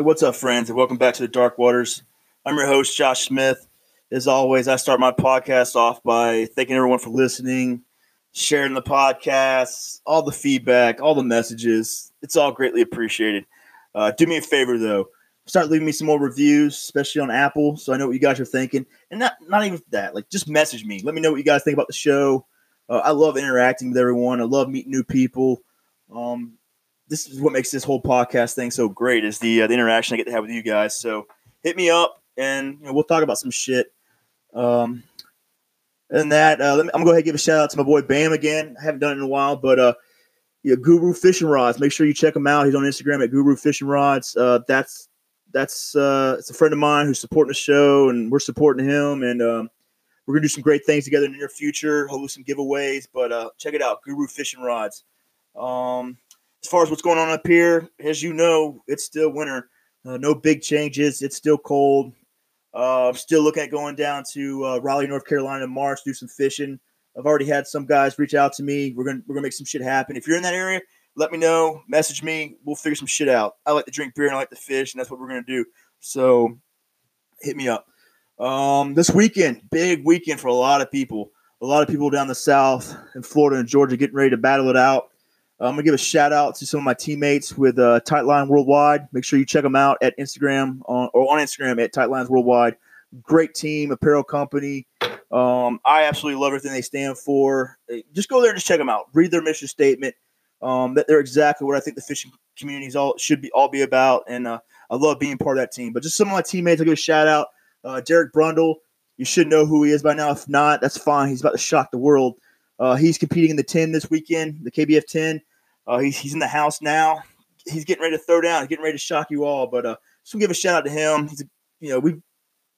Hey, what's up, friends, and welcome back to the Dark Waters. I'm your host, Josh Smith. As always, I start my podcast off by thanking everyone for listening, sharing the podcast, all the feedback, all the messages. It's all greatly appreciated. Uh, do me a favor, though. Start leaving me some more reviews, especially on Apple, so I know what you guys are thinking. And not not even that, like just message me. Let me know what you guys think about the show. Uh, I love interacting with everyone. I love meeting new people. Um, this is what makes this whole podcast thing so great is the uh, the interaction I get to have with you guys. So hit me up and you know, we'll talk about some shit. Um, and that uh, me, I'm gonna go ahead and give a shout out to my boy Bam again. I haven't done it in a while, but uh, yeah, Guru Fishing Rods. Make sure you check him out. He's on Instagram at Guru Fishing Rods. Uh, that's that's uh, it's a friend of mine who's supporting the show, and we're supporting him, and um, we're gonna do some great things together in the near future. Hopefully, some giveaways. But uh, check it out, Guru Fishing Rods. Um, as far as what's going on up here, as you know, it's still winter. Uh, no big changes. It's still cold. Uh, I'm still looking at going down to uh, Raleigh, North Carolina in March, do some fishing. I've already had some guys reach out to me. We're gonna we're gonna make some shit happen. If you're in that area, let me know. Message me. We'll figure some shit out. I like to drink beer and I like to fish, and that's what we're gonna do. So hit me up. Um, this weekend, big weekend for a lot of people. A lot of people down the south in Florida and Georgia getting ready to battle it out. I'm gonna give a shout out to some of my teammates with uh, Tightline Worldwide. Make sure you check them out at Instagram on, or on Instagram at Tightlines Worldwide. Great team, apparel company. Um, I absolutely love everything they stand for. Just go there and just check them out. Read their mission statement. Um, that they're exactly what I think the fishing communities all should be all be about, and uh, I love being part of that team. But just some of my teammates, I give a shout out. Uh, Derek Brundle, you should know who he is by now. If not, that's fine. He's about to shock the world. Uh, he's competing in the 10 this weekend, the KBF 10. Uh, he's, he's in the house now. He's getting ready to throw down. He's getting ready to shock you all. But uh, just give a shout out to him. He's you know we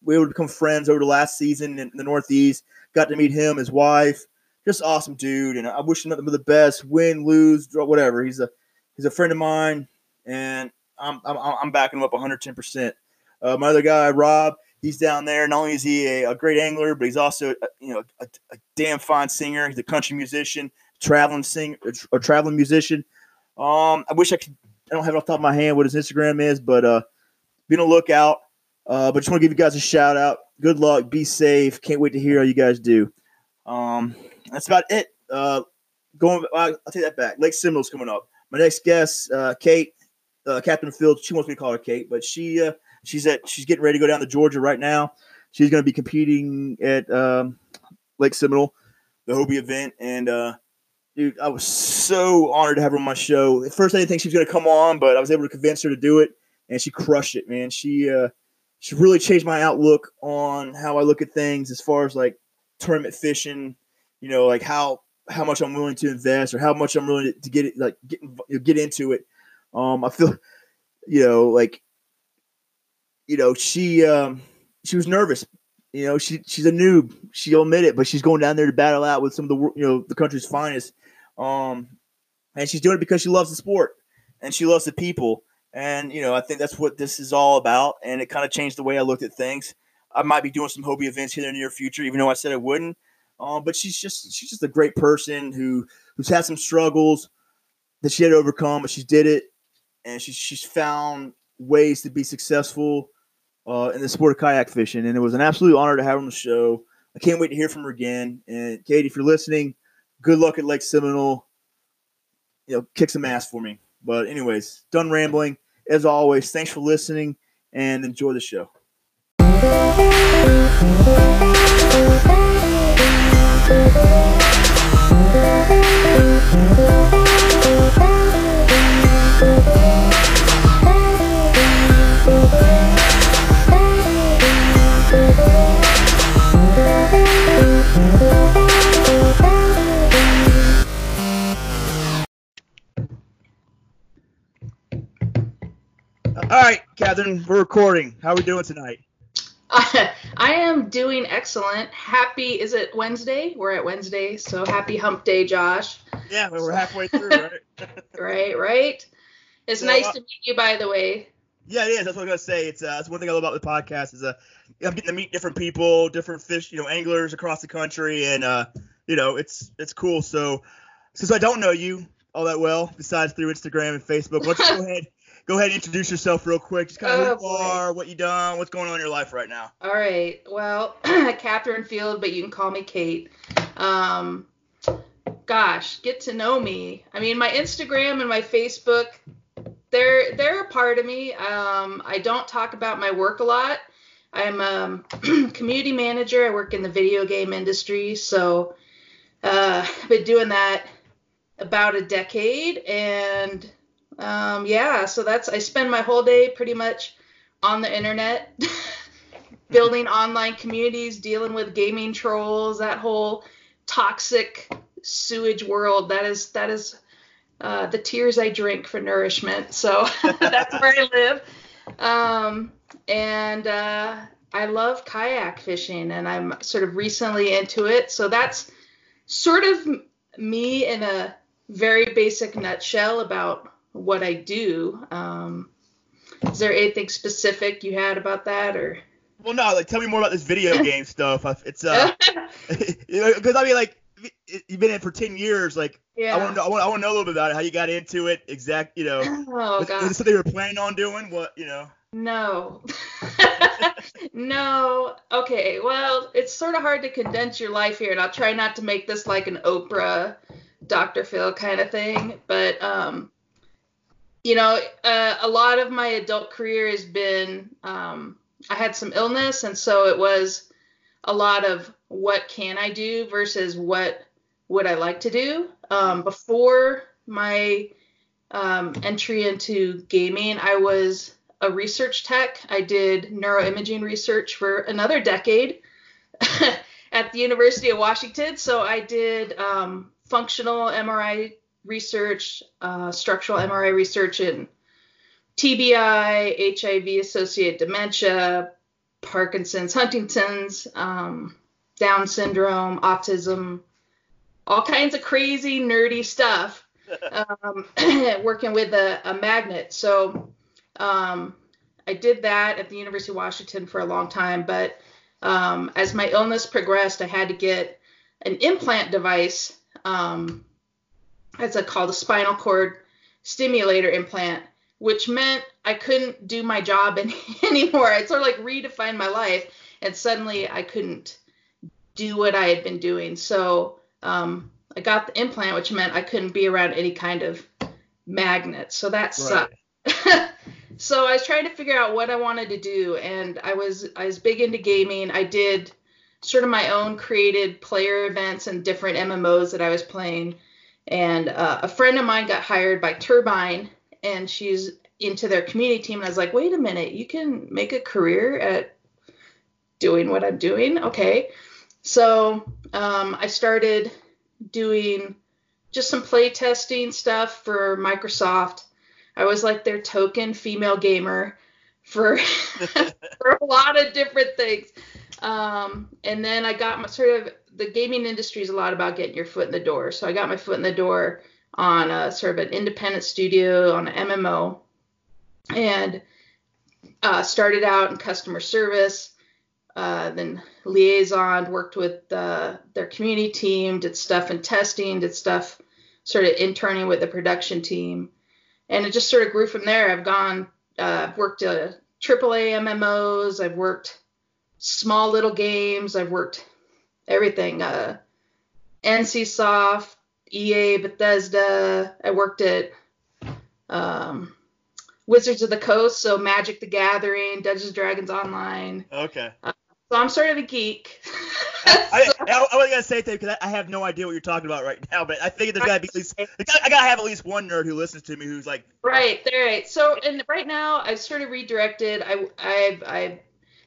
we were become friends over the last season in the Northeast. Got to meet him, his wife. Just awesome dude, and I wish him nothing but the best. Win, lose, draw, whatever. He's a he's a friend of mine, and I'm I'm, I'm backing him up 110. Uh, percent My other guy, Rob, he's down there. Not only is he a, a great angler, but he's also a, you know a, a, damn fine singer. He's a country musician traveling singer, a traveling musician. Um, I wish I could. I don't have it off top of my hand what his Instagram is, but uh, be on the lookout. Uh, but just want to give you guys a shout out. Good luck. Be safe. Can't wait to hear how you guys do. Um, that's about it. Uh, going. I'll, I'll take that back. Lake Seminole's coming up. My next guest, uh, Kate, uh, Katherine Field. She wants me to call her Kate, but she uh, she's at she's getting ready to go down to Georgia right now. She's going to be competing at um, Lake Seminole, the Hobie event, and uh, dude, I was so honored to have her on my show. At first, I didn't think she was going to come on, but I was able to convince her to do it, and she crushed it, man. She uh, she really changed my outlook on how I look at things as far as like tournament fishing. You know, like how how much I'm willing to invest or how much I'm willing to, get it, like get get into it. Um, I feel, you know, like, you know, she um, she was nervous you know, she she's a noob. She'll admit it, but she's going down there to battle out with some of the you know the country's finest. Um, and she's doing it because she loves the sport and she loves the people. And you know, I think that's what this is all about. And it kind of changed the way I looked at things. I might be doing some Hobie events here in the near future, even though I said I wouldn't. Um, but she's just she's just a great person who who's had some struggles that she had to overcome, but she did it, and she's she's found ways to be successful uh, in the sport of kayak fishing, and it was an absolute honor to have her on the show. I can't wait to hear from her again. And Katie, if you're listening, good luck at Lake Seminole. You know, kick some ass for me. But anyways, done rambling. As always, thanks for listening and enjoy the show. All right, Katherine, we're recording. How are we doing tonight? Uh, I am doing excellent. Happy, is it Wednesday? We're at Wednesday, so happy hump day, Josh. Yeah, we're halfway through, right? right, right. It's so, nice uh, to meet you, by the way. Yeah, it is. That's what I'm gonna say. It's uh, that's one thing I love about the podcast is uh, I'm getting to meet different people, different fish, you know, anglers across the country, and uh, you know, it's it's cool. So since I don't know you all that well, besides through Instagram and Facebook, let's go ahead go ahead and introduce yourself real quick. Just kind of oh, who you are, what you done, what's going on in your life right now. All right. Well, Katherine Field, but you can call me Kate. Um, gosh, get to know me. I mean, my Instagram and my Facebook, they're they're a part of me. Um, I don't talk about my work a lot. I'm a um, community manager. I work in the video game industry, so uh, I've been doing that about a decade, and um, yeah, so that's I spend my whole day pretty much on the internet, building online communities, dealing with gaming trolls, that whole toxic sewage world. That is that is uh, the tears I drink for nourishment. So that's where I live. Um, and uh, I love kayak fishing, and I'm sort of recently into it. So that's sort of me in a very basic nutshell about what I do. Um, is there anything specific you had about that, or? Well, no. Like, tell me more about this video game stuff. It's uh, because I mean, like, you've been in for 10 years. Like, yeah. I want to, I want, I want to know a little bit about it, how you got into it, exact, you know. Oh, was, God. Was it something you were planning on doing? What, you know? No. no. Okay. Well, it's sort of hard to condense your life here, and I'll try not to make this like an Oprah, Dr. Phil kind of thing. But, um, you know, uh, a lot of my adult career has been, um, I had some illness, and so it was a lot of what can I do versus what would I like to do. Um, before my um, entry into gaming, I was a research tech. I did neuroimaging research for another decade at the University of Washington. So I did um, functional MRI research, uh, structural MRI research in TBI, HIV associated dementia, Parkinson's, Huntington's, um, Down syndrome, autism, all kinds of crazy, nerdy stuff. um, working with a, a magnet. So um, I did that at the University of Washington for a long time, but um, as my illness progressed, I had to get an implant device. Um, it's a, called a spinal cord stimulator implant, which meant I couldn't do my job any, anymore. It sort of like redefined my life, and suddenly I couldn't do what I had been doing. So um, I got the implant, which meant I couldn't be around any kind of magnet. So that sucked. Right. so I was trying to figure out what I wanted to do, and I was I was big into gaming. I did sort of my own created player events and different MMOs that I was playing. And uh, a friend of mine got hired by Turbine and she's into their community team. And I was like, wait a minute, you can make a career at doing what I'm doing? Okay. So um, I started doing just some play testing stuff for Microsoft. I was like their token female gamer for for a lot of different things. Um, and then I got my sort of the gaming industry is a lot about getting your foot in the door. So I got my foot in the door on a sort of an independent studio on an MMO and uh, started out in customer service. Uh, then liaison worked with uh, their community team, did stuff in testing, did stuff sort of interning with the production team, and it just sort of grew from there. I've gone, uh, I've worked uh, AAA MMOs, I've worked small little games, I've worked everything, uh, NCSoft, EA, Bethesda. I worked at um, Wizards of the Coast, so Magic the Gathering, Dungeons and Dragons Online. Okay. Uh, so I'm sort of a geek. I, I, I, was gonna say that because I, I, have no idea what you're talking about right now, but I think there's gotta be at least I gotta have at least one nerd who listens to me who's like. Right, right. So and right now I've sort of redirected. I I've I've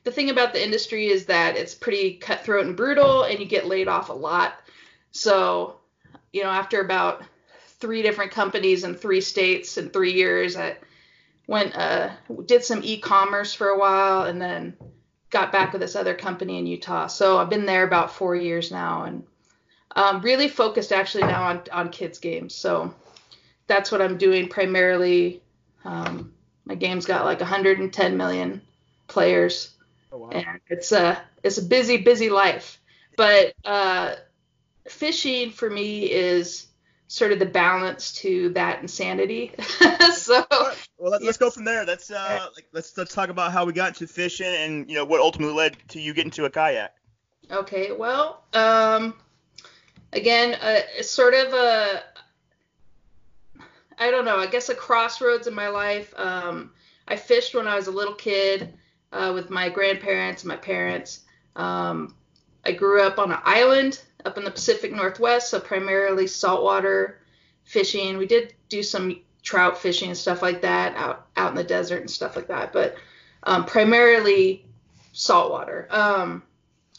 the thing about the industry is that it's pretty cutthroat and brutal, and you get laid off a lot. So you know, after about three different companies in three states in three years, I went uh, did some e-commerce for a while, and then got back with this other company in Utah. So I've been there about four years now, and um, really focused actually now on on kids games. So that's what I'm doing primarily. Um, my game's got like 110 million players, oh, wow. and it's a it's a busy busy life. But uh, fishing for me is sort of the balance to that insanity. so well, let, us go from there. Let's uh, like, let's let's talk about how we got into fishing and you know what ultimately led to you getting to a kayak. Okay, well, um, again, uh, it's sort of a I don't know, I guess a crossroads in my life. Um, I fished when I was a little kid uh, with my grandparents, my parents. Um, I grew up on an island up in the Pacific Northwest, so primarily saltwater fishing. We did do some trout fishing and stuff like that out out in the desert and stuff like that, but um, primarily saltwater. Um,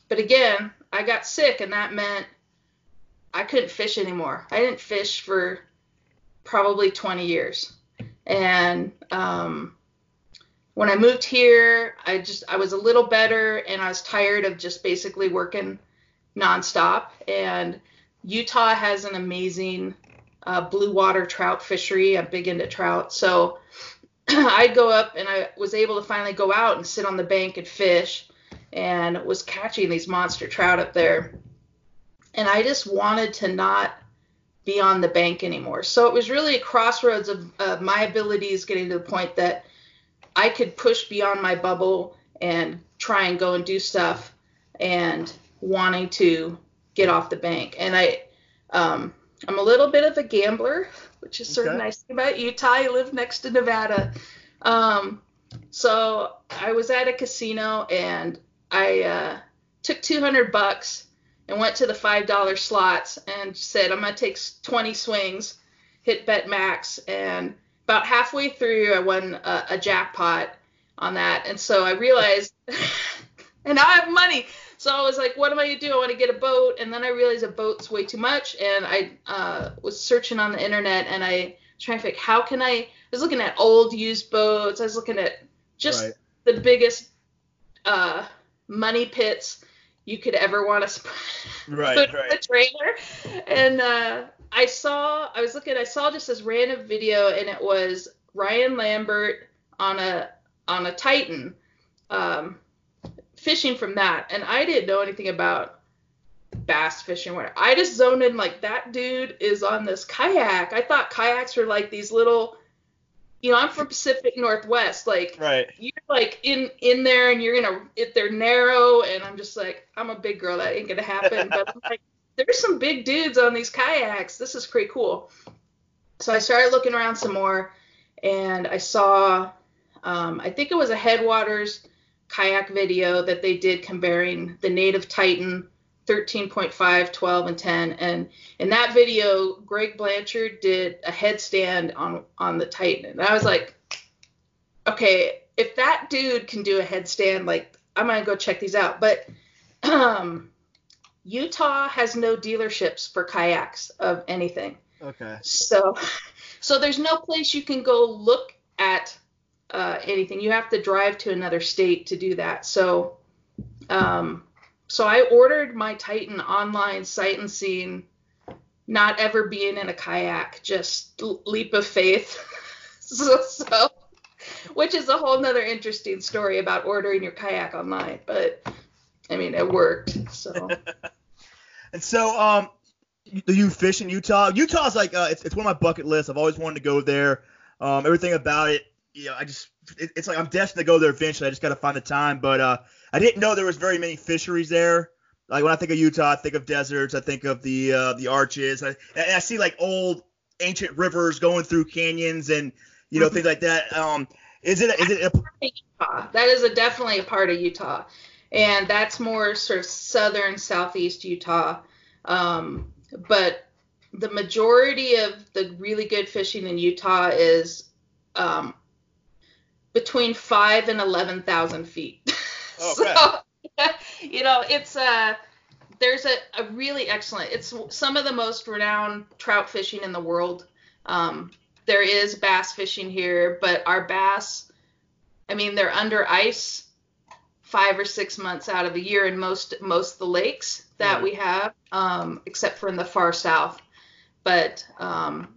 but again, I got sick, and that meant I couldn't fish anymore. I didn't fish for probably 20 years, and um, when I moved here, I just I was a little better, and I was tired of just basically working nonstop. And Utah has an amazing uh, blue water trout fishery. I'm big into trout, so I'd go up and I was able to finally go out and sit on the bank and fish, and was catching these monster trout up there. And I just wanted to not be on the bank anymore. So it was really a crossroads of uh, my abilities getting to the point that I could push beyond my bubble and try and go and do stuff and wanting to get off the bank. And I, um, I'm a little bit of a gambler, which is sort okay. of nice about Utah. I live next to Nevada. Um, so I was at a casino and I uh, took 200 bucks and went to the five dollar slots and said I'm gonna take 20 swings, hit bet max, and about halfway through I won a, a jackpot on that, and so I realized, and now I have money. So I was like, what am I gonna do? I want to get a boat, and then I realized a boat's way too much, and I uh, was searching on the internet, and I was trying to figure how can I. I was looking at old used boats. I was looking at just right. the biggest uh, money pits you could ever want to right, put right. a trailer. And uh, I saw, I was looking, I saw just this random video, and it was Ryan Lambert on a on a Titan, um, fishing from that, and I didn't know anything about bass fishing. Where I just zoned in like that dude is on this kayak. I thought kayaks were like these little you know, I'm from Pacific Northwest. Like, right. you're like in in there, and you're gonna if they're narrow, and I'm just like, I'm a big girl, that ain't gonna happen. but I'm like, there's some big dudes on these kayaks. This is pretty cool. So I started looking around some more, and I saw, um, I think it was a Headwaters kayak video that they did comparing the native Titan 13.5, 12, and 10. And in that video, Greg Blanchard did a headstand on on the Titan. And I was like, okay, if that dude can do a headstand, like I'm gonna go check these out. But um, Utah has no dealerships for kayaks of anything. Okay. So so there's no place you can go look at uh, anything. You have to drive to another state to do that. So um, so I ordered my Titan online sight and seeing, not ever being in a kayak, just leap of faith. so, so, which is a whole nother interesting story about ordering your kayak online, but I mean it worked. So. and so, um, do you fish in Utah? Utah's like uh, it's, it's one of my bucket lists. I've always wanted to go there. Um, everything about it, you know, I just it, it's like I'm destined to go there eventually. I just got to find the time. But uh, I didn't know there was very many fisheries there. Like when I think of Utah, I think of deserts. I think of the uh, the arches. I, and I see like old ancient rivers going through canyons and you know mm-hmm. things like that. Um, is it is it a, Utah? That is a, definitely a part of Utah, and that's more sort of southern southeast Utah. Um, but the majority of the really good fishing in Utah is um, between five and eleven thousand feet. Okay. so, you know, it's uh there's a, a really excellent it's some of the most renowned trout fishing in the world. Um, there is bass fishing here, but our bass, I mean, they're under ice five or six months out of the year in most most of the lakes that we have, um, except for in the far south. But um,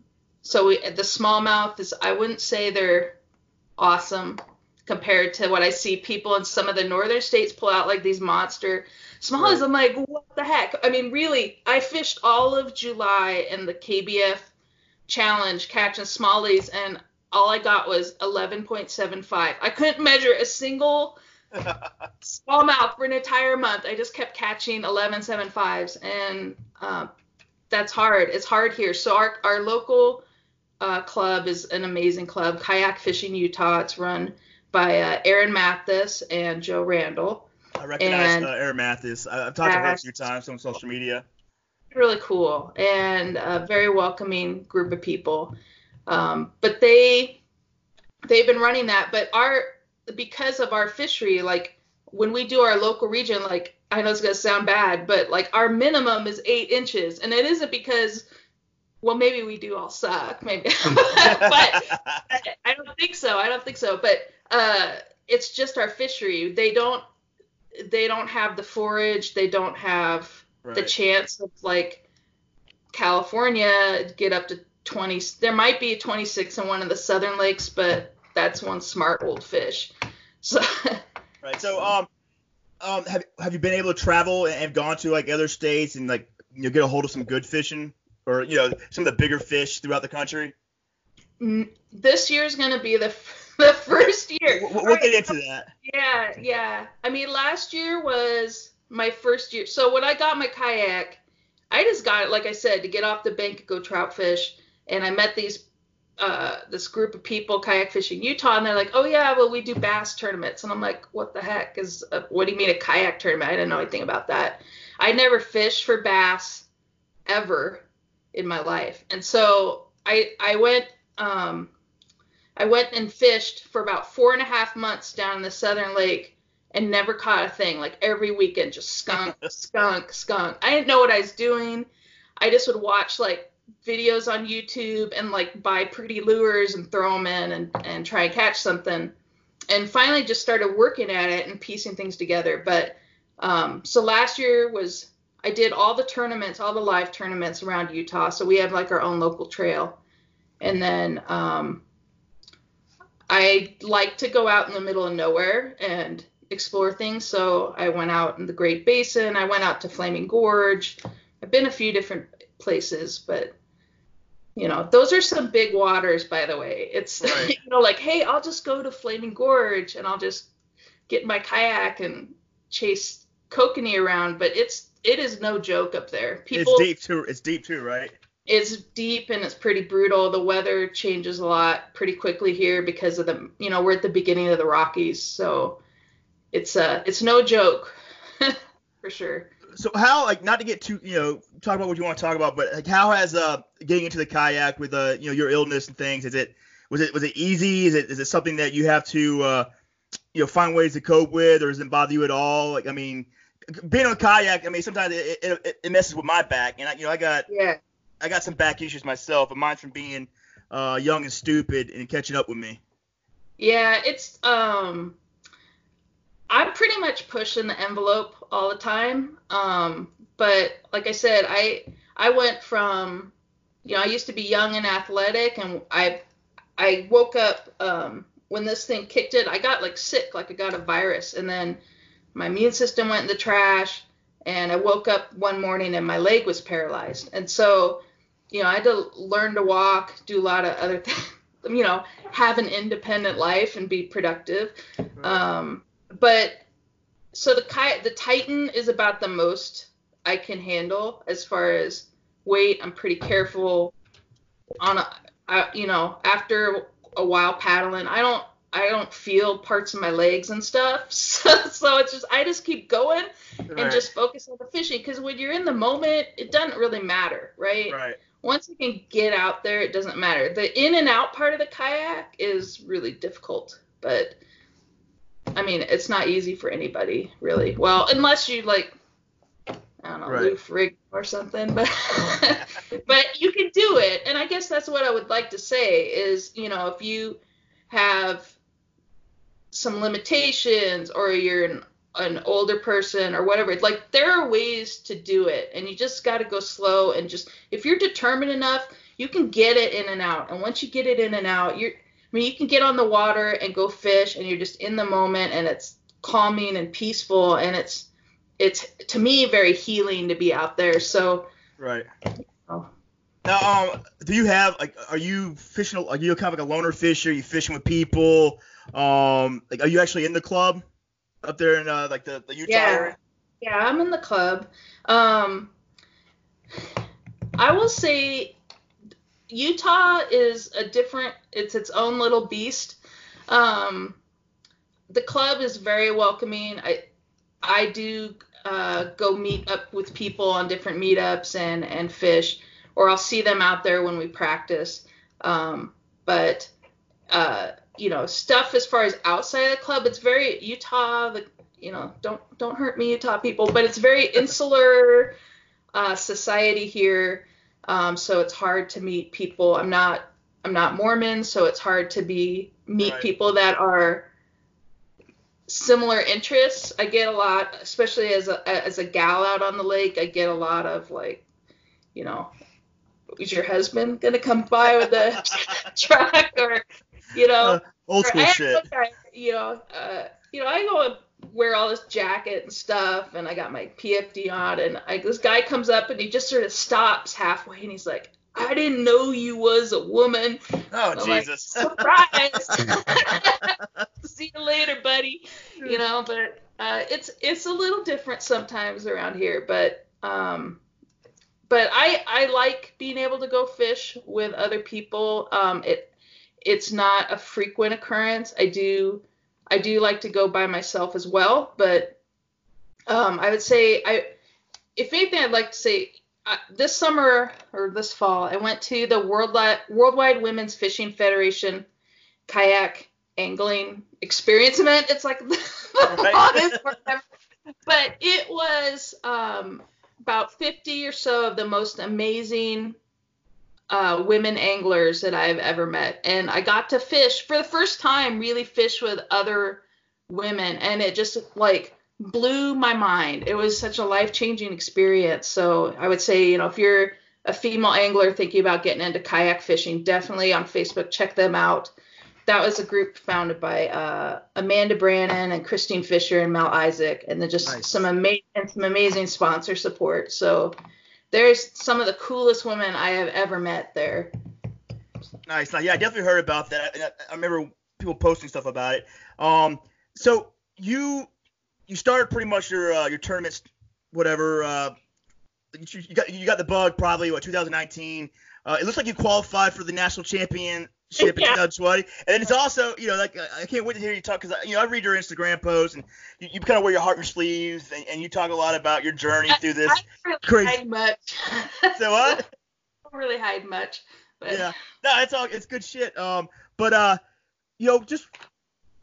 so we, the smallmouth is I wouldn't say they're awesome compared to what I see people in some of the northern states pull out like these monster smallies. Right. I'm like, what the heck? I mean, really, I fished all of July in the KBF challenge catching smallies, and all I got was 11.75. I couldn't measure a single smallmouth for an entire month. I just kept catching 11.75s, and uh, that's hard. It's hard here. So our our local uh, club is an amazing club, Kayak Fishing Utah. It's run by uh, Aaron Mathis and Joe Randall. I recognize and, uh, Aaron Mathis. I, have talked to him a few times on social media. Really cool and a very welcoming group of people. Um, but they they've been running that. But our because of our fishery, like when we do our local region, like I know it's gonna sound bad, but like our minimum is eight inches, and it isn't because well maybe we do all suck maybe. But I, don't think so i don't think so. But uh it's just our fishery. They don't they don't have the forage they don't have right. the chance of like california get up to 20 there might be 26 in one of the southern lakes but that's one smart old fish so right so um um have, have you been able to travel and have gone to like other states and like you know get a hold of some good fishing or you know some of the bigger fish throughout the country? Mm, this year is going to be the the first year. We'll, we'll get into that. Yeah, yeah. I mean, last year was my first year. So when I got my kayak, I just got it, like I said, to get off the bank and go trout fish. And I met these uh, this group of people kayak fishing Utah, and they're like, "Oh yeah, well we do bass tournaments." And I'm like, "What the heck is? A, what do you mean a kayak tournament? I didn't know anything about that. I never fished for bass ever in my life. And so I I went um, I went and fished for about four and a half months down in the Southern Lake and never caught a thing. Like every weekend, just skunk, skunk, skunk. I didn't know what I was doing. I just would watch like videos on YouTube and like buy pretty lures and throw them in and, and try and catch something. And finally just started working at it and piecing things together. But um, so last year was I did all the tournaments, all the live tournaments around Utah. So we have like our own local trail. And then um, I like to go out in the middle of nowhere and explore things. So I went out in the Great Basin. I went out to Flaming Gorge. I've been a few different places, but you know, those are some big waters, by the way. It's right. you know, like, hey, I'll just go to Flaming Gorge and I'll just get my kayak and chase kokanee around, but it's it is no joke up there. People, it's deep too. It's deep too, right? It's deep and it's pretty brutal. The weather changes a lot pretty quickly here because of the, you know, we're at the beginning of the Rockies, so it's uh, it's no joke, for sure. So how, like, not to get too, you know, talk about what you want to talk about, but like, how has uh getting into the kayak with uh, you know, your illness and things? Is it was it was it easy? Is it is it something that you have to uh, you know, find ways to cope with, or does it bother you at all? Like, I mean being on kayak, I mean, sometimes it, it, it messes with my back, and I, you know, I got yeah, I got some back issues myself, but mine's from being uh, young and stupid and catching up with me. Yeah, it's um, I'm pretty much pushing the envelope all the time. Um, but like I said, I I went from you know I used to be young and athletic, and I I woke up um, when this thing kicked it. I got like sick, like I got a virus, and then my immune system went in the trash and I woke up one morning and my leg was paralyzed. And so, you know, I had to learn to walk, do a lot of other things, you know, have an independent life and be productive. Um, but so the the Titan is about the most I can handle as far as weight. I'm pretty careful on a, I, you know, after a while paddling, I don't I don't feel parts of my legs and stuff. So, so it's just I just keep going and right. just focus on the fishing because when you're in the moment, it doesn't really matter, right? Right. Once you can get out there, it doesn't matter. The in and out part of the kayak is really difficult, but I mean, it's not easy for anybody, really. Well, unless you like I don't know, right. roof rig or something, but but you can do it. And I guess that's what I would like to say is, you know, if you have some limitations or you're an, an older person or whatever like there are ways to do it and you just got to go slow and just if you're determined enough you can get it in and out and once you get it in and out you're I mean you can get on the water and go fish and you're just in the moment and it's calming and peaceful and it's it's to me very healing to be out there so right you know, Now, um, do you have like, are you fishing? Are you kind of like a loner fisher? Are you fishing with people? Um, like, are you actually in the club up there in uh, like the, the Utah yeah. area? Yeah, I'm in the club. Um, I will say Utah is a different. It's its own little beast. Um, the club is very welcoming. I I do uh, go meet up with people on different meetups and and fish, or I'll see them out there when we practice. Um, but uh, you know, stuff as far as outside of the club, it's very Utah. The you know, don't don't hurt me, Utah people, but it's very insular uh, society here. Um, so it's hard to meet people. I'm not I'm not Mormon, so it's hard to be meet Right. people that are similar interests. I get a lot, especially as a as a gal out on the lake. I get a lot of like, you know, is your husband gonna come by with the truck or, you know, Uh, old school shit. guy, you know, uh, you know, I go wear all this jacket and stuff, and I got my PFD on, and I, this guy comes up and he just sort of stops halfway, and he's like, "I didn't know you was a woman." Oh I'm like, Jesus. Surprise! See you later, buddy. You know, but uh, it's it's a little different sometimes around here, but um, but I I like being able to go fish with other people. Um, it it's not a frequent occurrence. I do I do like to go by myself as well, but um, I would say I if anything I'd like to say uh, this summer or this fall I went to the Worldwide Worldwide Women's Fishing Federation kayak angling experience event. It's like the longest but it was um, about 50 or so of the most amazing uh, women anglers that I've ever met. And I got to fish for the first time, really fish with other women. And it just like blew my mind. It was such a life changing experience. So I would say, you know, if you're a female angler thinking about getting into kayak fishing, definitely on Facebook, check them out. That was a group founded by uh, Amanda Brannon and Christine Fisher and Mel Isaac, and then just Nice. some ama- and some amazing sponsor support. So there's some of the coolest women I have ever met there. Nice. Yeah, I definitely heard about that. I, I remember people posting stuff about it. Um, so you you started pretty much your uh, your tournaments, whatever. Uh, you, you got you got the bug probably what 2019. Uh, it looks like you qualified for the national championship in Yeah. 2020, and it's also you know like I can't wait to hear you talk because you know I read your Instagram posts and you, you kind of wear your heart in your sleeves and, and you talk a lot about your journey through this. I crazy- hide much. So what? I don't really hide much. But yeah. No, it's all it's good shit. Um, but uh, you know, just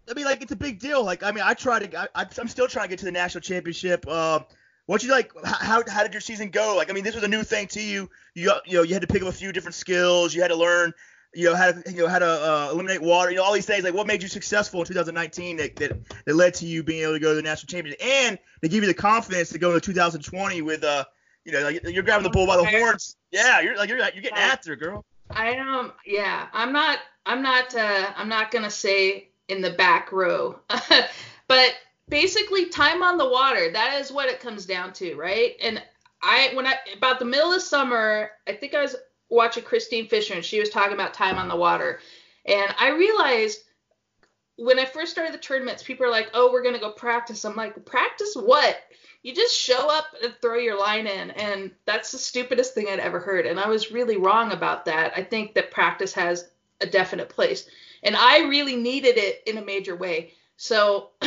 I mean, like it's a big deal. Like I mean, I try to, I, I'm still trying to get to the national championship. Uh, what you like? How how did your season go? Like I mean, this was a new thing to you. You you know you had to pick up a few different skills. You had to learn. You know how to you know how to uh, eliminate water. You know all these things. Like what made you successful in 2019 that, that that led to you being able to go to the national championship and they give you the confidence to go into 2020 with uh you know like, you're grabbing the bull by the horns. Yeah, you're like you're you're getting after it, girl. I um yeah, I'm not I'm not uh I'm not gonna say in the back row. but basically time on the water, that is what it comes down to, right? And I when I about the middle of summer, I think I was watching Christine Fisher and she was talking about time on the water. And I realized when I first started the tournaments, people are like, "Oh, we're gonna go practice." I'm like, "Practice what? You just show up and throw your line in." And that's the stupidest thing I'd ever heard. And I was really wrong about that. I think that practice has a definite place, and I really needed it in a major way. So,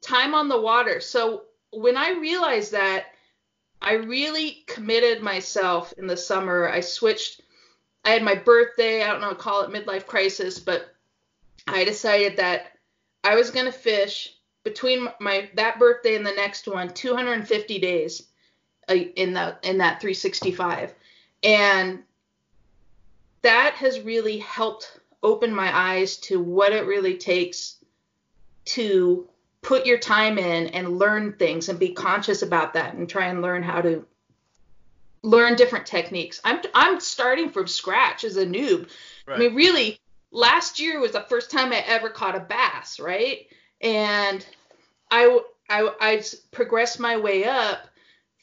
time on the water. So when I realized that, I really committed myself in the summer. I switched. I had my birthday. I don't know, call it midlife crisis, but I decided that I was gonna fish between my that birthday and the next one 250 days uh, in the in that 365, and that has really helped open my eyes to what it really takes to put your time in and learn things and be conscious about that and try and learn how to learn different techniques. I'm I'm starting from scratch as a noob. I mean, really, last year was the first time I ever caught a bass, right? And I I I progressed my way up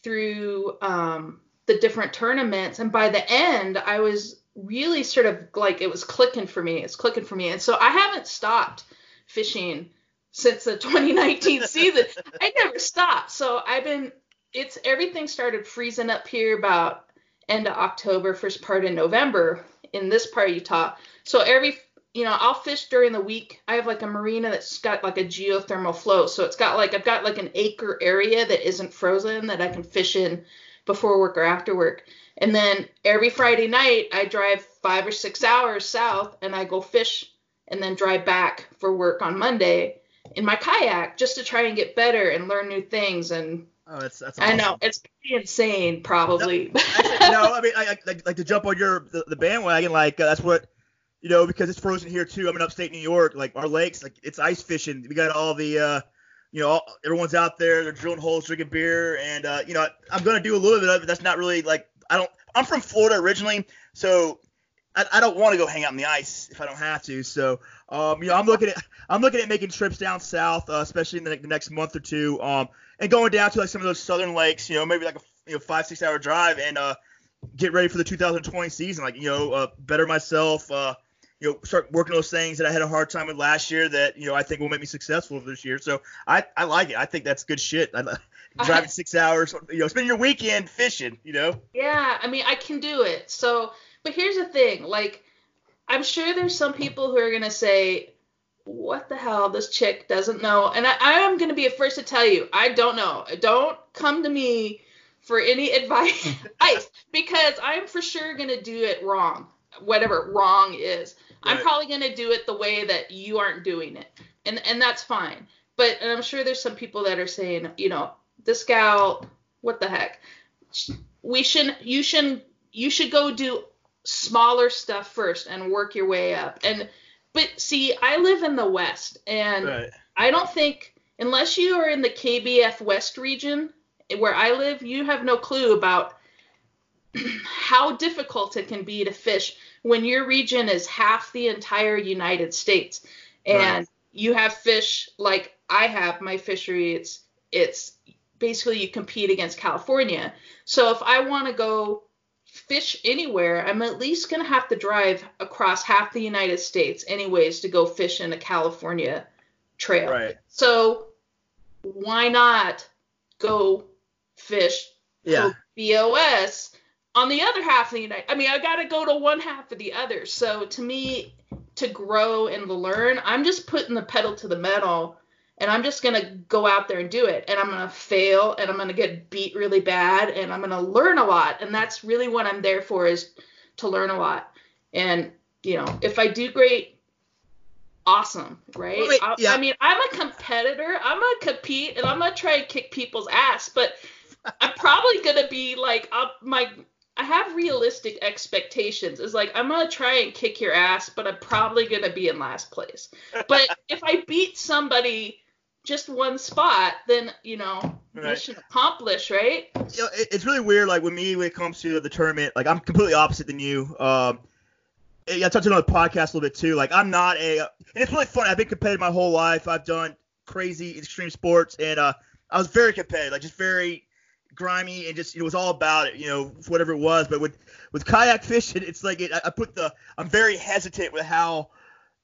through um, the different tournaments. And by the end, I was really sort of like it was clicking for me. It's clicking for me. And so I haven't stopped fishing since the 2019 season. I never stopped. So I've been it's everything started freezing up here about end of October, first part of November in this part of Utah. So every you know, I'll fish during the week. I have like a marina that's got like a geothermal flow. So it's got like I've got like an acre area that isn't frozen that I can fish in before work or after work. And then every Friday night I drive 5 or 6 hours south and I go fish and then drive back for work on Monday in my kayak just to try and get better and learn new things and Oh, that's that's. Awesome. I know it's pretty insane, probably. No, actually, no I mean, I, I, like, like to jump on your the, the bandwagon. Like uh, that's what you know because it's frozen here too. I'm in upstate New York. Like our lakes, like it's ice fishing. We got all the, uh, you know, all, everyone's out there. They're drilling holes, drinking beer, and uh, you know, I, am gonna do a little bit of it. That's not really like I don't. I'm from Florida originally, so I, I don't want to go hang out in the ice if I don't have to. So, um, you know, I'm looking at I'm looking at making trips down south, uh, especially in the, the, next month or two, um, and going down to like some of those southern lakes. You know, maybe like a you know five six hour drive and uh, get ready for the 2020 season. Like you know, uh, better myself. Uh, you know, start working those things that I had a hard time with last year that you know I think will make me successful this year. So I I like it. I think that's good shit. I, driving six hours, you know, spend your weekend fishing. You know. Yeah, I mean, I can do it. So but here's the thing, like I'm sure there's some people who are gonna say, "What the hell? This chick doesn't know." And I, I am gonna be the first to tell you, I don't know. Don't come to me for any advice because I'm for sure gonna do it wrong, whatever wrong is. Right. I'm probably gonna do it the way that you aren't doing it, and and that's fine. But and I'm sure there's some people that are saying, you know, this gal, what the heck? We shouldn't. You shouldn't. You should go do smaller stuff first and work your way up. And but see, I live in the West, and right. I don't think unless you are in the KBF West region where I live, you have no clue about how difficult it can be to fish when your region is half the entire United States and right. you have fish like I have my fishery it's it's basically you compete against California. So if I want to go fish anywhere, I'm at least going to have to drive across half the United States, anyways, to go fish in a California trail. Right. So why not go fish yeah. BOS on the other half of the United? I mean, I got to go to one half of the other. So to me, to grow and to learn, I'm just putting the pedal to the metal and I'm just gonna go out there and do it, and I'm gonna fail, and I'm gonna get beat really bad, and I'm gonna learn a lot, and that's really what I'm there for is to learn a lot. And you know, if I do great, awesome, right? Wait, I, yeah. I mean, I'm a competitor. I'm gonna compete, and I'm gonna try and kick people's ass, but I'm probably gonna be like up my. I have realistic expectations. It's like I'm gonna try and kick your ass, but I'm probably gonna be in last place. But if I beat somebody just one spot, then you know right. mission accomplished, right? You know, it, it's really weird. Like with me, when it comes to the tournament, like I'm completely opposite than you. Um, I touched on the podcast a little bit too. Like I'm not a, and it's really fun. I've been competitive my whole life. I've done crazy extreme sports, and uh, I was very competitive, like just very grimy, and just it was all about it, you know, whatever it was. But with with kayak fishing, it's like it, I put the, I'm very hesitant with how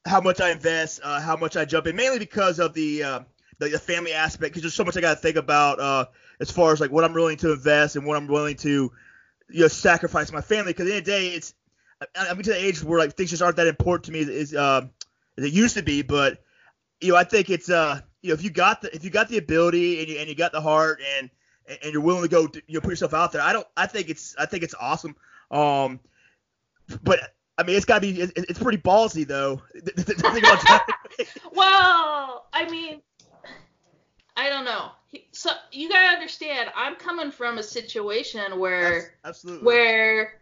how much I invest, uh, how much I jump in, mainly because of the uh, the, the family aspect because there's so much I got to think about uh, as far as like what I'm willing to invest and what I'm willing to you know sacrifice my family. Because at the end the day, it's I'm to the age where like things just aren't that important to me as, uh, as it used to be. But you know, I think it's uh you know if you got the if you got the ability and you and you got the heart and and you're willing to go you know put yourself out there, I don't I think it's I think it's awesome. Um, but I mean, it's got to be. It's, pretty ballsy, though. well, I mean, I don't know. So you gotta understand, I'm coming from a situation where absolutely where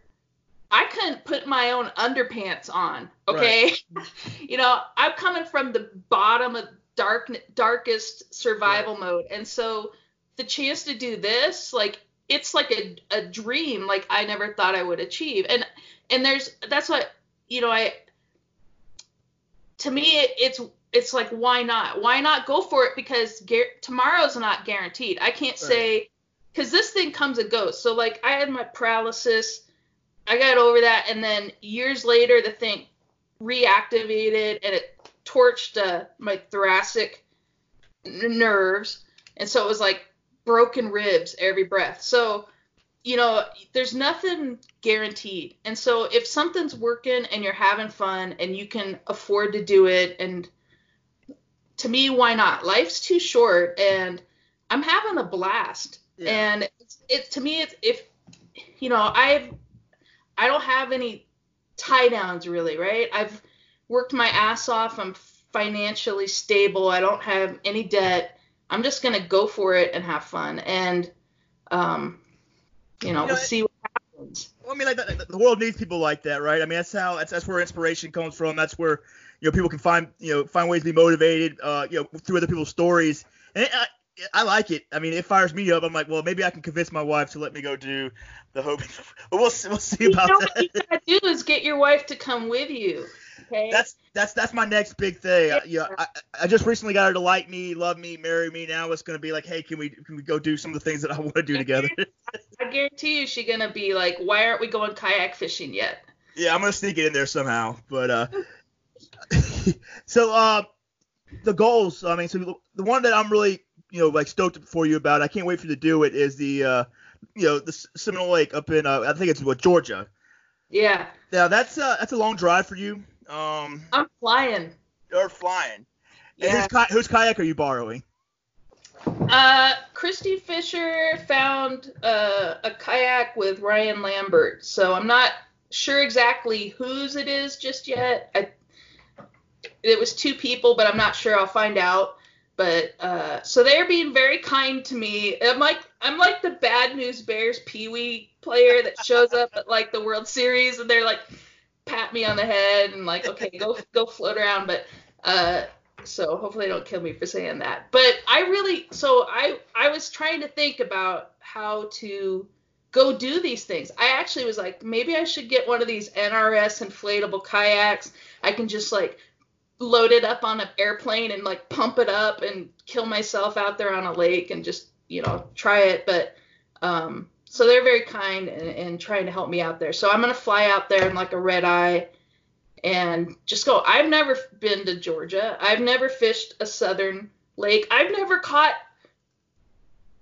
I couldn't put my own underpants on. Okay, right. you know, I'm coming from the bottom of dark darkest survival right. mode, and so the chance to do this, like, it's like a a dream, like I never thought I would achieve, and and there's that's what you know I to me it, it's it's like why not? Why not go for it? Because gar- tomorrow's not guaranteed. I can't say because this thing comes and goes. So like I had my paralysis, I got over that, and then years later the thing reactivated and it torched uh, my thoracic n- nerves, and so it was like broken ribs every breath. So you know, there's nothing guaranteed. And so if something's working and you're having fun and you can afford to do it and to me why not? Life's too short and I'm having a blast. Yeah. And it's, it to me it's if you know, I've I don't have any tie downs really, right? I've worked my ass off. I'm financially stable. I don't have any debt. I'm just going to go for it and have fun. And um you know, you know we'll see what happens. Well, I mean, like the, the, world needs people like that, right? I mean, that's how that's that's where inspiration comes from. That's where you know people can find you know find ways to be motivated, uh, you know, through other people's stories. And I, I like it. I mean, it fires me up. I'm like, well, maybe I can convince my wife to let me go do the Hobie. But we'll we'll see about you know that. What you gotta do is get your wife to come with you. Okay. That's that's that's my next big thing. Yeah, yeah I, I just recently got her to like me, love me, marry me. Now it's gonna be like, hey, can we can we go do some of the things that I want to do together? I guarantee you, she's gonna be like, why aren't we going kayak fishing yet? Yeah, I'm gonna sneak it in there somehow. But uh, so uh, the goals. I mean, so the one that I'm really you know like stoked for you about, I can't wait for you to do it. Is the uh, you know the Seminole Lake up in uh, I think it's what Georgia. Yeah. Now that's uh that's a long drive for you. Um, I'm flying. You're flying. Yeah. Whose, whose kayak are you borrowing? Uh, Christy Fisher found uh, a kayak with Ryan Lambert, so I'm not sure exactly whose it is just yet. I, it was two people, but I'm not sure. I'll find out. But uh, so they're being very kind to me. I'm like I'm like the Bad News Bears Pee Wee player that shows up at like the World Series, and they're like, pat me on the head and like, okay, go go float around. But uh, so hopefully they don't kill me for saying that. But I really, so I I was trying to think about how to go do these things. I actually was like, maybe I should get one of these NRS inflatable kayaks. I can just like load it up on an airplane and like pump it up and kill myself out there on a lake and just you know try it. But um, so they're very kind and, and trying to help me out there. So I'm gonna fly out there in like a red eye and just go. I've never been to Georgia. I've never fished a southern lake. I've never caught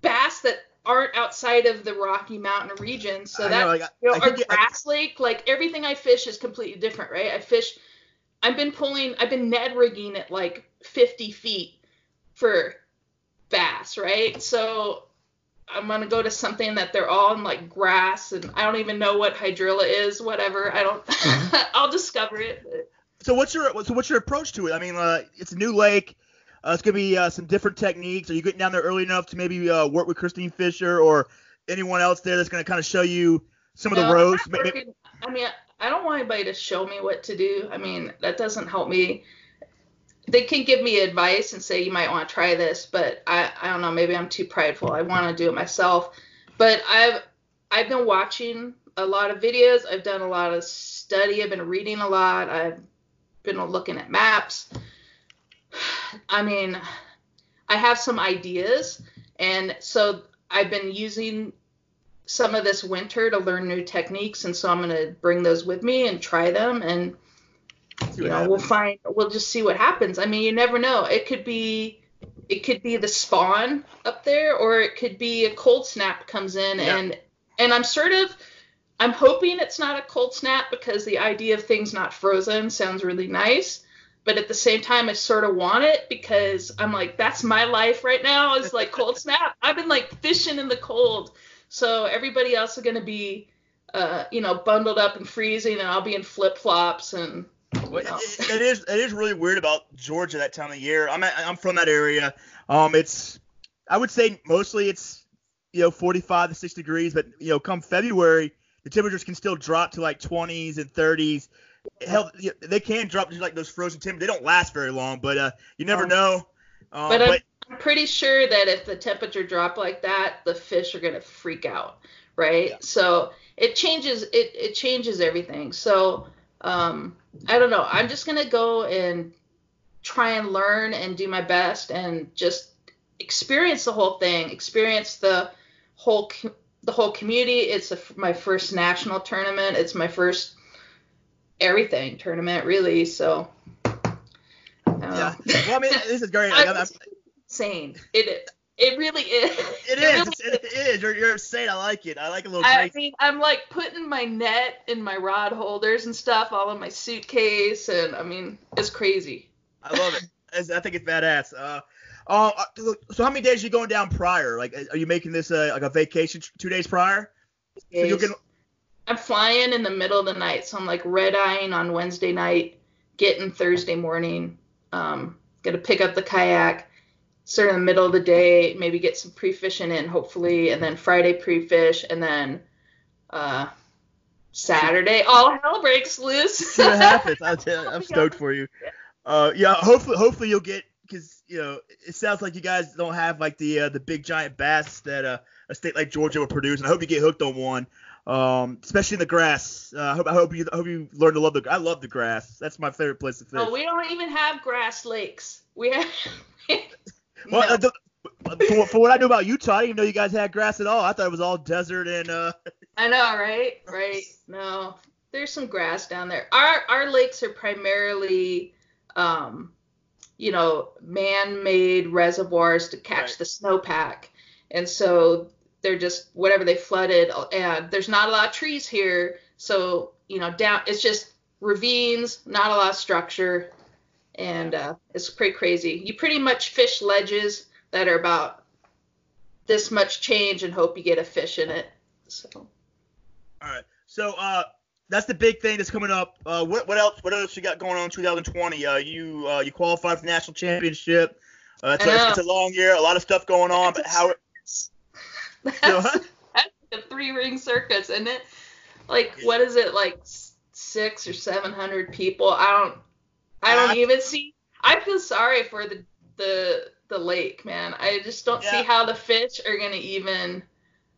bass that aren't outside of the Rocky Mountain region. So that know, like, you know, our grass I, lake, like everything I fish is completely different, right? I fish. I've been pulling. I've been Ned rigging at like 50 feet for bass, right? So I'm gonna go to something that they're all in like grass, and I don't even know what hydrilla is. Whatever, I don't. I'll discover it. So what's your so what's your approach to it? I mean, uh, it's a new lake. Uh, it's gonna be uh, some different techniques. Are you getting down there early enough to maybe uh, work with Christine Fisher or anyone else there that's gonna kind of show you some no, of the roads? I mean, I don't want anybody to show me what to do. I mean, that doesn't help me they can give me advice and say you might want to try this, but I, I don't know, maybe I'm too prideful. I want to do it myself. But I've I've been watching a lot of videos. I've done a lot of study. I've been reading a lot. I've been looking at maps. I mean, I have some ideas, and so I've been using some of this winter to learn new techniques, and so I'm gonna bring those with me and try them and you know, happens. we'll find we'll just see what happens. I mean, you never know. It could be it could be the spawn up there or it could be a cold snap comes in yeah. and and I'm sort of I'm hoping it's not a cold snap because the idea of things not frozen sounds really nice. But at the same time, I sort of want it because I'm like, that's my life right now is like cold snap. I've been like fishing in the cold. So everybody else is going to be, uh, you know, bundled up and freezing and I'll be in flip flops and it, it is it is really weird about Georgia that time of year. I'm at, I'm from that area. Um, it's I would say mostly it's you know 45 to 60 degrees, but you know come February the temperatures can still drop to like 20s and 30s. Hell, they can drop to like those frozen temperatures. They don't last very long, but uh, you never know. Um, but, I'm pretty sure that if the temperature drop like that, the fish are gonna freak out, right? Yeah. So it changes it it changes everything. So um, I don't know. I'm just gonna go and try and learn and do my best and just experience the whole thing, experience the whole co- the whole community. It's a, my first national tournament. It's my first everything tournament, really. So. Yeah. Well, I mean, this is great. I'm Insane. It it really is. it really. It's, it is. You're, you're insane. I like it. I like a little I crazy. mean, I'm like putting my net in my rod holders and stuff all in my suitcase, and I mean, it's crazy. I love it. I think it's badass. Uh, uh, so how many days are you going down prior? Like, are you making this a, like a vacation two days prior? So you'll I'm flying in the middle of the night, so I'm like red eyeing on Wednesday night, getting Thursday morning. Um, gonna pick up the kayak, start in the middle of the day, maybe get some pre fishing in, hopefully, and then Friday pre fish, and then uh, Saturday all hell breaks loose. see what happens. Tell, I'm stoked for you. Uh, yeah, hopefully, hopefully you'll get because you know it sounds like you guys don't have like the uh, the big giant bass that uh, a state like Georgia would produce, and I hope you get hooked on one. Um, especially in the grass. Uh, I hope I hope you I hope you learn to love the. I love the grass. That's my favorite place to fish. Oh, we don't even have grass lakes. We have. well, No. uh, the, for, for what I knew about Utah, I didn't even know you guys had grass at all. I thought it was all desert and uh. I know, right? Right. No, there's some grass down there. Our our lakes are primarily, um, you know, man-made reservoirs to catch Right. the snowpack, and so they're just whatever they flooded. And there's not a lot of trees here, so you know, down it's just ravines, not a lot of structure, and uh, it's pretty crazy. You pretty much fish ledges that are about this much change and hope you get a fish in it. So. All right. So uh, that's the big thing that's coming up. Uh, what what else? What else you got going on in 2020? Uh, you uh, you qualified for the national championship. Uh, it's, a, it's a long year, a lot of stuff going on. But how? That's, You know what? that's the three ring circus, isn't it? Like, Yeah. what is it? Like six or seven hundred people. I don't. I don't even see. I feel sorry for the the the lake, man. I just don't Yeah. see how the fish are gonna even.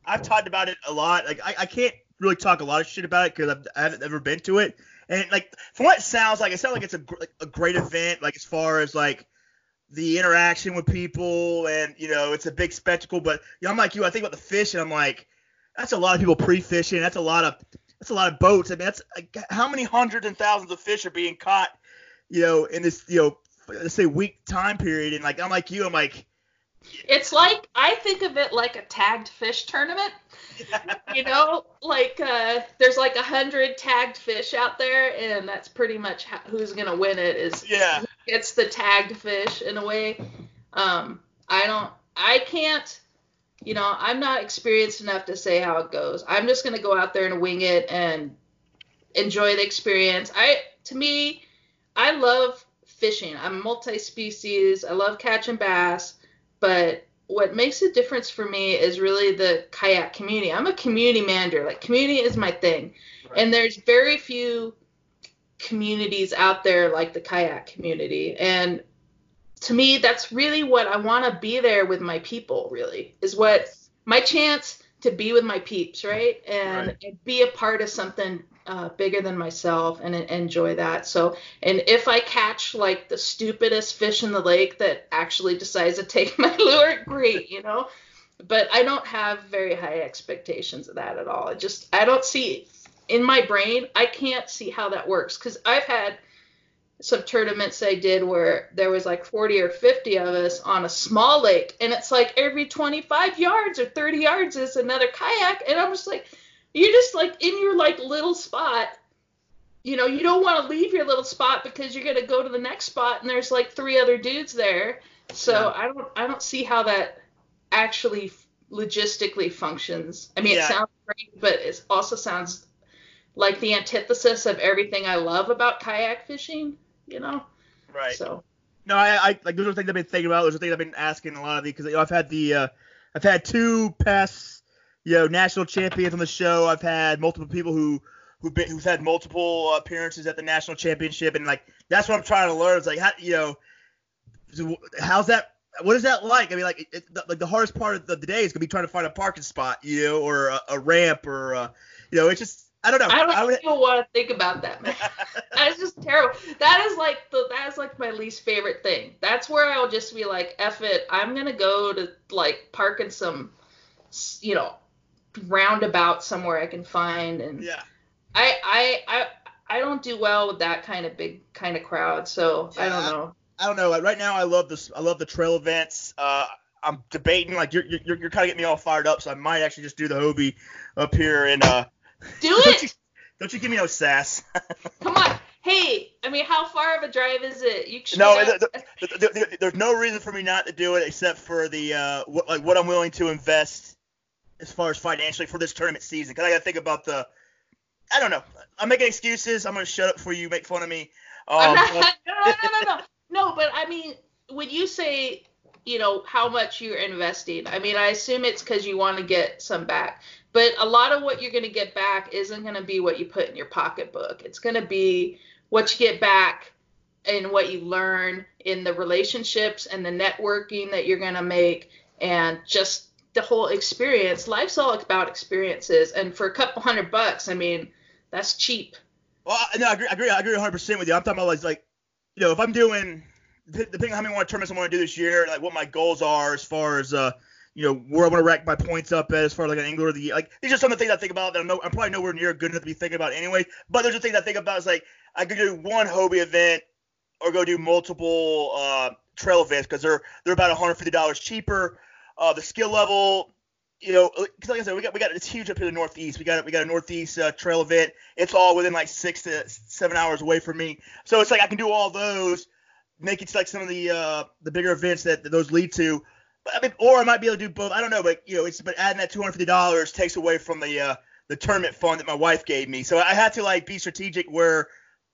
I've talked about it a lot. Like I, I can't really talk a lot of shit about it because I've I haven't ever been to it. And like from what it sounds like, it sounds like it's a gr- like, a great event. Like as far as like the interaction with people and you know it's a big spectacle. But you know, I'm like you. I think about the fish and I'm like, that's a lot of people pre-fishing. That's a lot of that's a lot of boats. I mean, that's like, how many hundreds and thousands of fish are being caught, you know, in this you know let's say week time period. And like I'm like you. I'm like. It's like I think of it like a tagged fish tournament. You know, like uh, there's like a hundred tagged fish out there, and that's pretty much how, who's gonna win it. Is yeah. it's the tagged fish in a way. Um, I don't, I can't, you know, I'm not experienced enough to say how it goes. I'm just gonna go out there and wing it and enjoy the experience. I, to me, I love fishing. I'm multi-species. I love catching bass, but what makes a difference for me is really the kayak community. I'm a community manager. Like community is my thing. Right. And there's very few communities out there like the kayak community. And to me, that's really what I want to be there with my people, really, is what my chance to be with my peeps, right? And, Right. and be a part of something uh, bigger than myself and, en- enjoy that. So, and if I catch like the stupidest fish in the lake that actually decides to take my lure, great, you know? But I don't have very high expectations of that at all. I just, I don't see in my brain, I can't see how that works because I've had some tournaments I did where there was like 40 or 50 of us on a small lake, and it's like every 25 yards or 30 yards is another kayak, and I'm just like, you're just like in your like little spot. You know, you don't want to leave your little spot because you're gonna go to the next spot, and there's like three other dudes there. So Yeah. I don't, I don't see how that actually logistically functions. I mean, Yeah. it sounds great, but it also sounds like the antithesis of everything I love about kayak fishing, you know? Right. So, No, I, I like those are things I've been thinking about. Those are things I've been asking a lot of because you know, I've had the uh, I've had two past you know national champions on the show. I've had multiple people who who've been who've had multiple appearances at the national championship, and like that's what I'm trying to learn. It's like how you know how's that. What is that like? I mean, like, it, the, like the hardest part of the, the day is gonna be trying to find a parking spot, you know, or a, a ramp, or uh, you know, it's just I don't know. I don't I would, even want to think about that, man. That's just terrible. That is like the that is like my least favorite thing. That's where I'll just be like, F it, I'm gonna go to like park in some you know, roundabout somewhere I can find. And Yeah. I, I, I, I don't do well with that kind of big kind of crowd. So I don't know. I don't know. Right now, I love this. I love the trail events. Uh, I'm debating. Like you're you're, you're kind of getting me all fired up. So I might actually just do the Hobie up here and uh. Do Don't you, it. don't you give me no sass. Come on. Hey, I mean, how far of a drive is it? You should No, have- th- th- th- th- there's no reason for me not to do it except for the uh, what, like what I'm willing to invest as far as financially for this tournament season. Because I got to think about the. I don't know. I'm making excuses. I'm gonna shut up for you, make fun of me. Um, no, no, no, no, no. No, but I mean, when you say, you know, how much you're investing, I mean, I assume it's because you want to get some back. But a lot of what you're going to get back isn't going to be what you put in your pocketbook. It's going to be what you get back and what you learn in the relationships and the networking that you're going to make and just the whole experience. Life's all about experiences. And for a couple hundred bucks, I mean, that's cheap. Well, I- no, I agree. I agree. I agree 100 percent with you. I'm talking about like, you know, if I'm doing, dep- depending on how many more tournaments I want to do this year, like what my goals are as far as, uh, you know, where I want to rack my points up at, as far as like an angler of the year. Like these are some of the things I think about that I'm, no, I'm probably nowhere near good enough to be thinking about anyway. But there's the things I think about is like I could do one Hobie event or go do multiple uh, trail events because they're they're about 150 dollars cheaper. Uh, the skill level you know, because like I said, we got we got it's huge up here in the Northeast. We got we got a Northeast uh, trail event. It's all within like six to seven hours away from me. So it's like I can do all those, make it to like some of the uh, the bigger events that, that those lead to. But I mean, or I might be able to do both. I don't know, but you know, it's but adding that two hundred fifty dollars takes away from the uh, the tournament fund that my wife gave me. So I had to like be strategic where.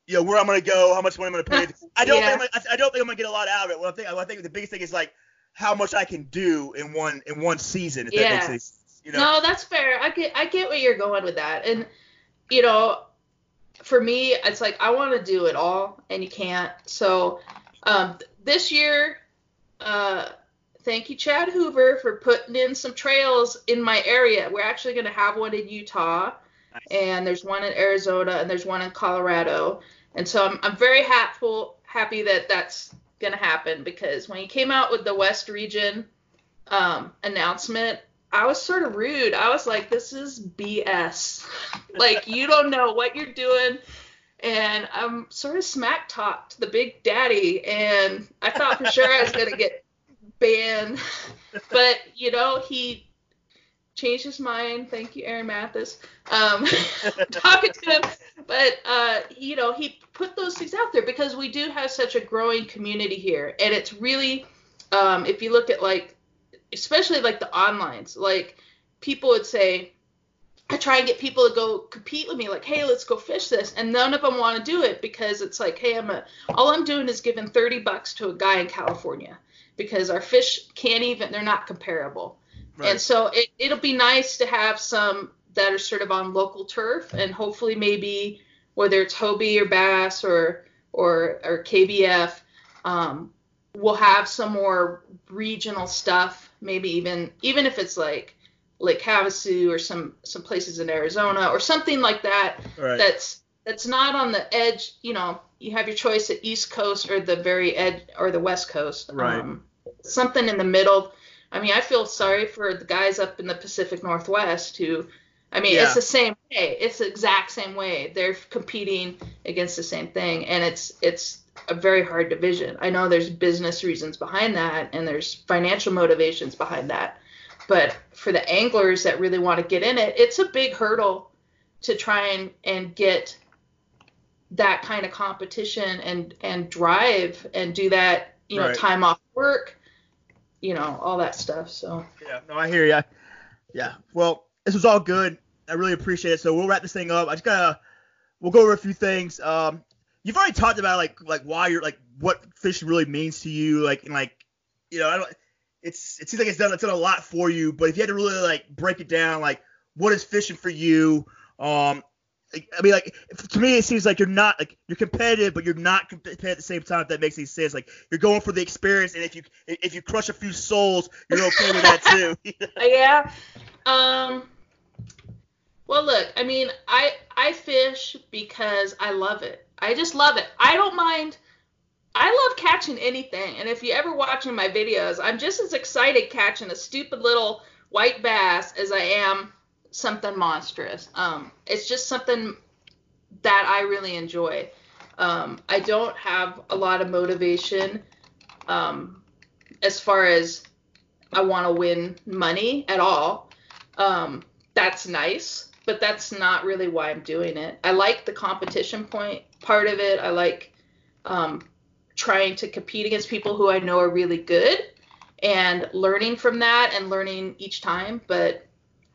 You know where I'm gonna go, how much money I'm gonna pay. I don't Yeah. think I'm I don't think I'm gonna get a lot out of it. What I think I think the biggest thing is like how much I can do in one in one season. If that Yeah. makes sense. You know? No, that's fair. I get I get where you're going with that. And you know, for me, it's like I want to do it all and you can't. So, um this year uh thank you Chad Hoover for putting in some trails in my area. We're actually going to have one in Utah Nice. and there's one in Arizona and there's one in Colorado. And so I'm I'm very happy happy that that's going to happen because when he came out with the West region um, announcement, I was sort of rude. I was like, this is BS. like, you don't know what you're doing. And I'm sort of smack talked the big daddy. And I thought for sure I was going to get banned. But, you know, he changed his mind. Thank you, Aaron Mathis. Um, talking to him. But, uh, you know, he put those things out there because we do have such a growing community here. And it's really, um, if you look at like, especially like the onlines, like people would say, I try and get people to go compete with me, like, hey, let's go fish this, and none of them want to do it because it's like, hey, I'm a, all I'm doing is giving 30 bucks to a guy in California because our fish can't even, they're not comparable. Right. And so it, it'll be nice to have some that are sort of on local turf, and hopefully maybe whether it's Hobie or Bass or or or KBF, um, we'll have some more regional stuff. Maybe even even if it's like Lake Havasu or some some places in Arizona or something like that. right. That's that's not on the edge. You know, you have your choice at East Coast or the very edge or the West Coast. Right. Um, something in the middle. I mean, I feel sorry for the guys up in the Pacific Northwest who, I mean, Yeah. it's the same way. It's the exact same way. They're competing against the same thing, and it's it's a very hard division. I know there's business reasons behind that, and there's financial motivations behind that, but for the anglers that really want to get in it, it's a big hurdle to try and and get that kind of competition and and drive and do that you know Right. time off work you know all that stuff so Yeah, no, I hear you. Yeah. Well, this was all good. I really appreciate it. So we'll wrap this thing up. I just gotta we'll go over a few things. Um, you've already talked about like like why you're like what fishing really means to you. Like and like you know I don't. It's it seems like it's done it's done a lot for you. But if you had to really like break it down, like what is fishing for you? Um, I mean, like to me, it seems like you're not like you're competitive, but you're not competitive at the same time. If that makes any sense. Like you're going for the experience, and if you if you crush a few souls, you're okay with that too. Yeah um well look i mean i i fish because i love it i just love it i don't mind i love catching anything and if you ever watching my videos i'm just as excited catching a stupid little white bass as I am something monstrous. Um, it's just something that I really enjoy. Um, I don't have a lot of motivation um, as far as I want to win money at all. Um, that's nice, but that's not really why I'm doing it. I like the competition point part of it. I like um, trying to compete against people who I know are really good and learning from that and learning each time. But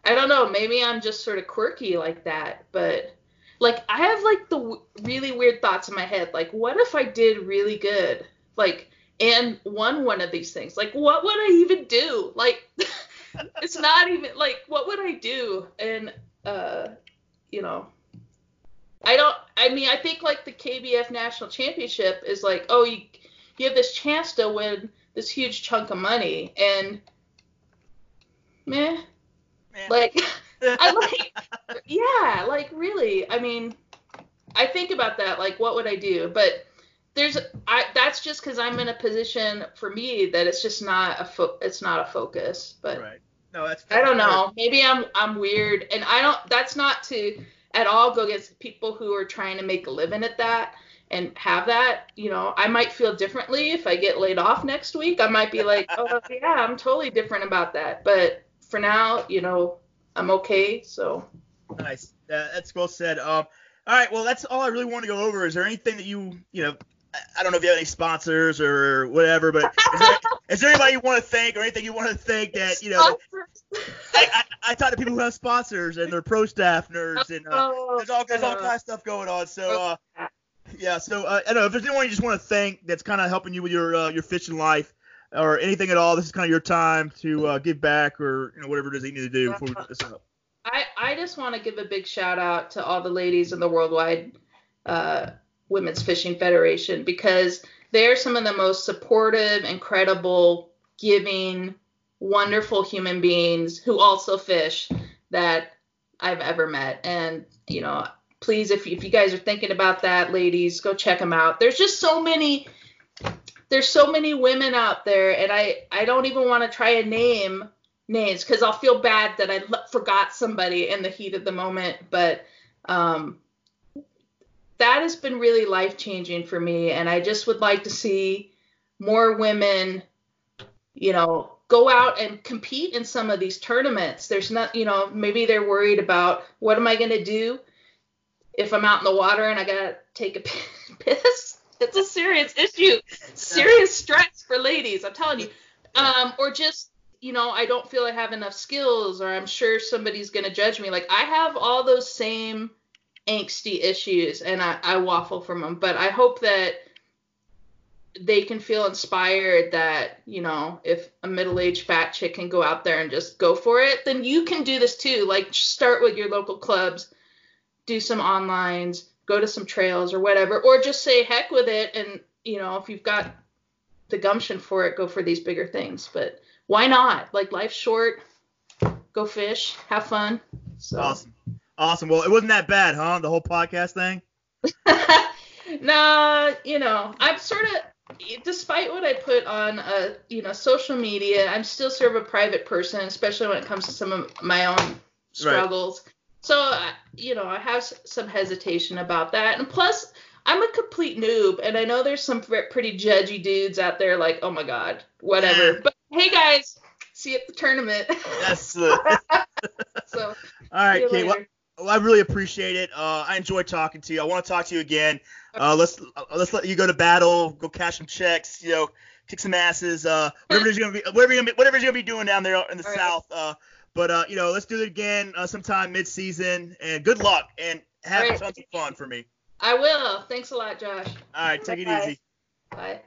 I don't know, maybe I'm just sort of quirky like that. But like I have like the w- really weird thoughts in my head. Like, what if I did really good? Like, and won one of these things. Like, what would I even do? Like, it's not even like, what would I do? And, uh, you know, I don't, I mean, I think like the KBF national championship is like, oh, you, you have this chance to win this huge chunk of money. And, meh. Man. Like, I like, yeah, like really. I mean, I think about that. Like, what would I do? But there's, I that's just because I'm in a position for me that it's just not a fo- it's not a focus. But right. No, that's. I don't know. Maybe I'm I'm weird, and I don't. That's not to at all go against people who are trying to make a living at that and have that. You know, I might feel differently if I get laid off next week. I might be like, oh yeah, I'm totally different about that. But for now, you know, I'm okay. So Nice. Uh, that's well said. Um, all right. Well, that's all I really want to go over. Is there anything that you, you know, I- don't know if you have any sponsors or whatever, but is there, is there anybody you want to thank or anything you want to thank that, you know, I, I, I talk to people who have sponsors and they're pro staff nerds and uh, Oh, there's all there's all kinds of stuff going on. So uh, yeah. So uh, I don't know if there's anyone you just want to thank that's kind of helping you with your uh, your fishing life or anything at all. This is kind of your time to uh, give back or you know whatever it is that you need to do before we put this up. I, I just want to give a big shout out to all the ladies in the Worldwide uh, Women's Fishing Federation because they're some of the most supportive, incredible, giving, wonderful human beings who also fish that I've ever met. And, you know, please, if, if you guys are thinking about that, ladies, go check them out. There's just so many. There's so many women out there, and I, I don't even want to try and name names because I'll feel bad that I forgot somebody in the heat of the moment. But um, that has been really life changing for me, and I just would like to see more women, you know, go out and compete in some of these tournaments. There's not, you know, maybe they're worried about what am I going to do if I'm out in the water and I got to take a piss. It's a serious issue, serious stress for ladies. I'm telling you. Um, or just you know, I don't feel I have enough skills, or I'm sure somebody's going to judge me. Like, I have all those same angsty issues, and I, I waffle from them. But I hope that they can feel inspired that, you know, if a middle aged fat chick can go out there and just go for it, then you can do this too. Like, start with your local clubs, do some onlines, go to some trails or whatever, or just say heck with it. And, you know, if you've got the gumption for it, go for these bigger things. But why not? Like life's short. Go fish, have fun. So. Awesome. Awesome. Well, it wasn't that bad, huh? The whole podcast thing. nah, you know, I'm sort of, despite what I put on, uh, you know, social media, I'm still sort of a private person, especially when it comes to some of my own struggles. Right. So, uh, you know, I have some hesitation about that. And plus, I'm a complete noob, and I know there's some pretty judgy dudes out there like, oh my god, whatever. But hey guys, see you at the tournament. Yes. So. All right, Kate. Well, well, I really appreciate it. Uh, I enjoy talking to you. I want to talk to you again. Uh, let's uh, let's let you go to battle, go cash some checks, you know, kick some asses, uh, whatever you're gonna be, whatever you're gonna be, whatever you're gonna be doing down there in the All south. Right. Uh, but uh, you know, let's do it again uh, sometime mid-season. And good luck and have right. tons of fun for me. I will. Thanks a lot, Josh. All right, take Bye-bye. it easy.